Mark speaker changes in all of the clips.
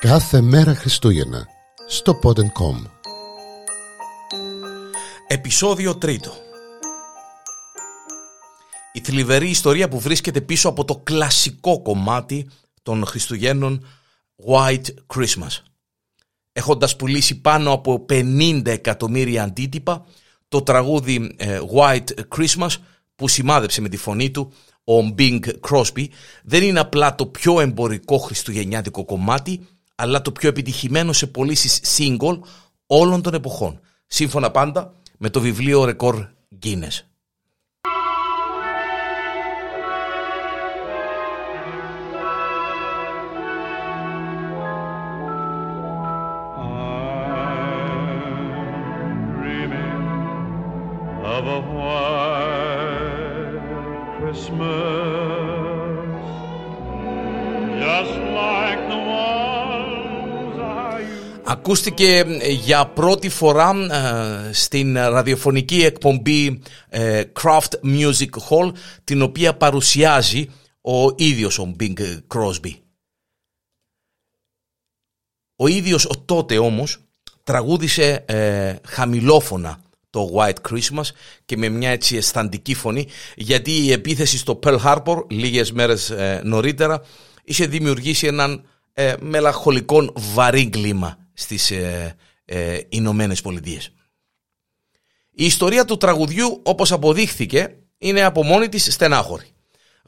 Speaker 1: Κάθε μέρα Χριστούγεννα στο Pod.com
Speaker 2: Επισόδιο τρίτο Η θλιβερή ιστορία που βρίσκεται πίσω από το κλασικό κομμάτι των Χριστουγέννων White Christmas. Έχοντας πουλήσει πάνω από 50 εκατομμύρια αντίτυπα, το τραγούδι ε, White Christmas που σημάδεψε με τη φωνή του ο Bing Crosby δεν είναι απλά το πιο εμπορικό χριστουγεννιάτικο κομμάτι, αλλά το πιο επιτυχημένο σε πωλήσεις single όλων των εποχών. Σύμφωνα πάντα με το βιβλίο ρεκόρ Guinness. Ακούστηκε ε, για πρώτη φορά ε, στην ραδιοφωνική εκπομπή ε, Craft Music Hall την οποία παρουσιάζει ο ίδιος ο Bing Crosby. Ο ίδιος ο τότε όμως τραγούδισε χαμηλόφωνα το White Christmas και με μια έτσι αισθαντική φωνή γιατί η επίθεση στο Pearl Harbor λίγες μέρες νωρίτερα είχε δημιουργήσει έναν μελαγχολικό βαρύ κλίμα στις ε, ε, Ηνωμένες Πολιτείες. Η ιστορία του τραγουδιού όπως αποδείχθηκε είναι από μόνη της στενάχωρη.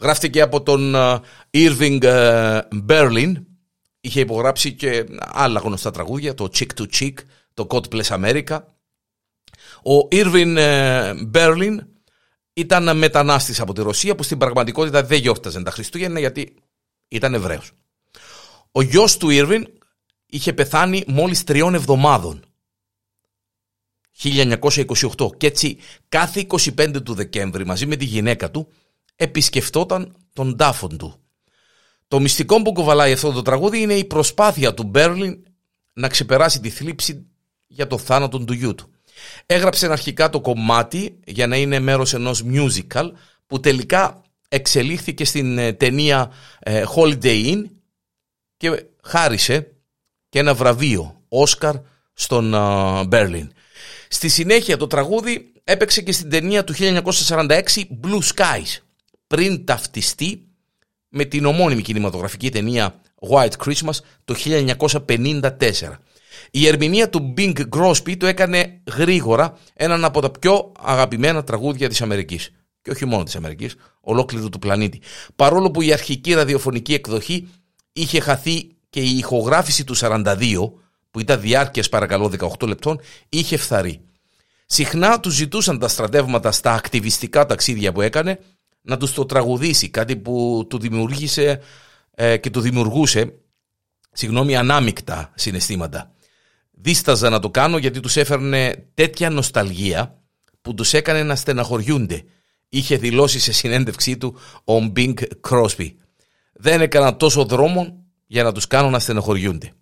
Speaker 2: Γράφτηκε από τον ε, Irving ε, Berlin, είχε υπογράψει και άλλα γνωστά τραγούδια, το Chick to Chick, το God Bless America. Ο Irving Berlin ήταν μετανάστης από τη Ρωσία που στην πραγματικότητα δεν γιόρταζε τα Χριστούγεννα γιατί ήταν Εβραίος. Ο γιος του Irving είχε πεθάνει μόλις τριών εβδομάδων. 1928 και έτσι κάθε 25 του Δεκέμβρη μαζί με τη γυναίκα του επισκεφτόταν τον τάφον του. Το μυστικό που κουβαλάει αυτό το τραγούδι είναι η προσπάθεια του Μπέρλιν να ξεπεράσει τη θλίψη για το θάνατο του γιού του. Έγραψε αρχικά το κομμάτι για να είναι μέρος ενός musical που τελικά εξελίχθηκε στην ε, ταινία ε, Holiday Inn και χάρισε και ένα βραβείο Όσκαρ στον Μπέρλιν. Στη συνέχεια το τραγούδι έπαιξε και στην ταινία του 1946 Blue Skies πριν ταυτιστεί με την ομώνυμη κινηματογραφική ταινία White Christmas το 1954. Η ερμηνεία του Bing Crosby το έκανε γρήγορα έναν από τα πιο αγαπημένα τραγούδια της Αμερικής. Και όχι μόνο της Αμερικής, ολόκληρου του πλανήτη. Παρόλο που η αρχική ραδιοφωνική εκδοχή είχε χαθεί και η ηχογράφηση του 42, που ήταν διάρκειας παρακαλώ 18 λεπτών, είχε φθαρεί. Συχνά τους ζητούσαν τα στρατεύματα στα ακτιβιστικά ταξίδια που έκανε να τους το τραγουδήσει, κάτι που του δημιουργήσε ε, και του δημιουργούσε συγγνώμη, ανάμεικτα συναισθήματα. Δίσταζα να το κάνω γιατί τους έφερνε τέτοια νοσταλγία που τους έκανε να στεναχωριούνται. Είχε δηλώσει σε συνέντευξή του ο Μπίνγκ Κρόσπι. Δεν έκανα τόσο δρόμο για να τους κάνω να στενοχωριούνται.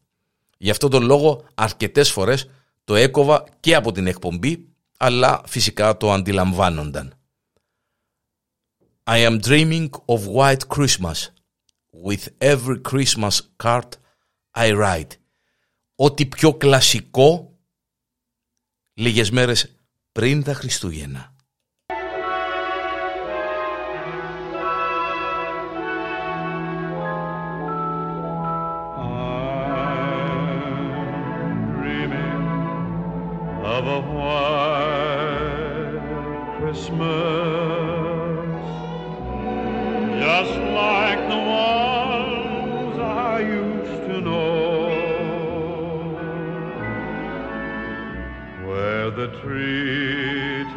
Speaker 2: Γι' αυτόν τον λόγο αρκετές φορές το έκοβα και από την εκπομπή, αλλά φυσικά το αντιλαμβάνονταν. I am dreaming of white Christmas. With every Christmas card I write. Ό,τι πιο κλασικό λίγες μέρες πριν τα Χριστούγεννα.
Speaker 3: of a white Christmas, just like the ones I used to know, where the treetops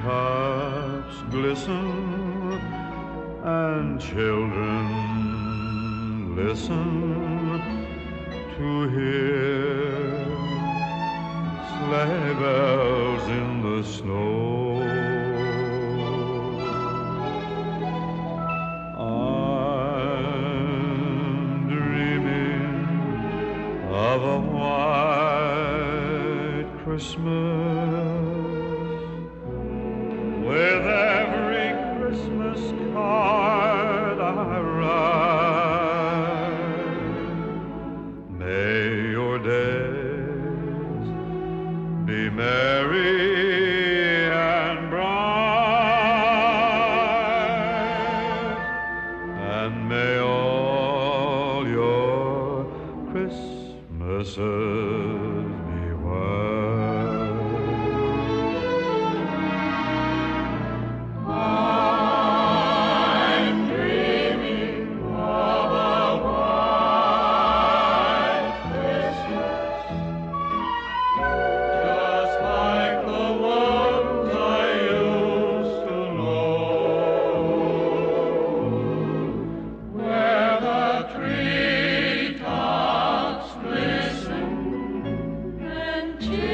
Speaker 3: glisten and children listen to hear sleigh bells in the snow. I'm dreaming of a white Christmas. true.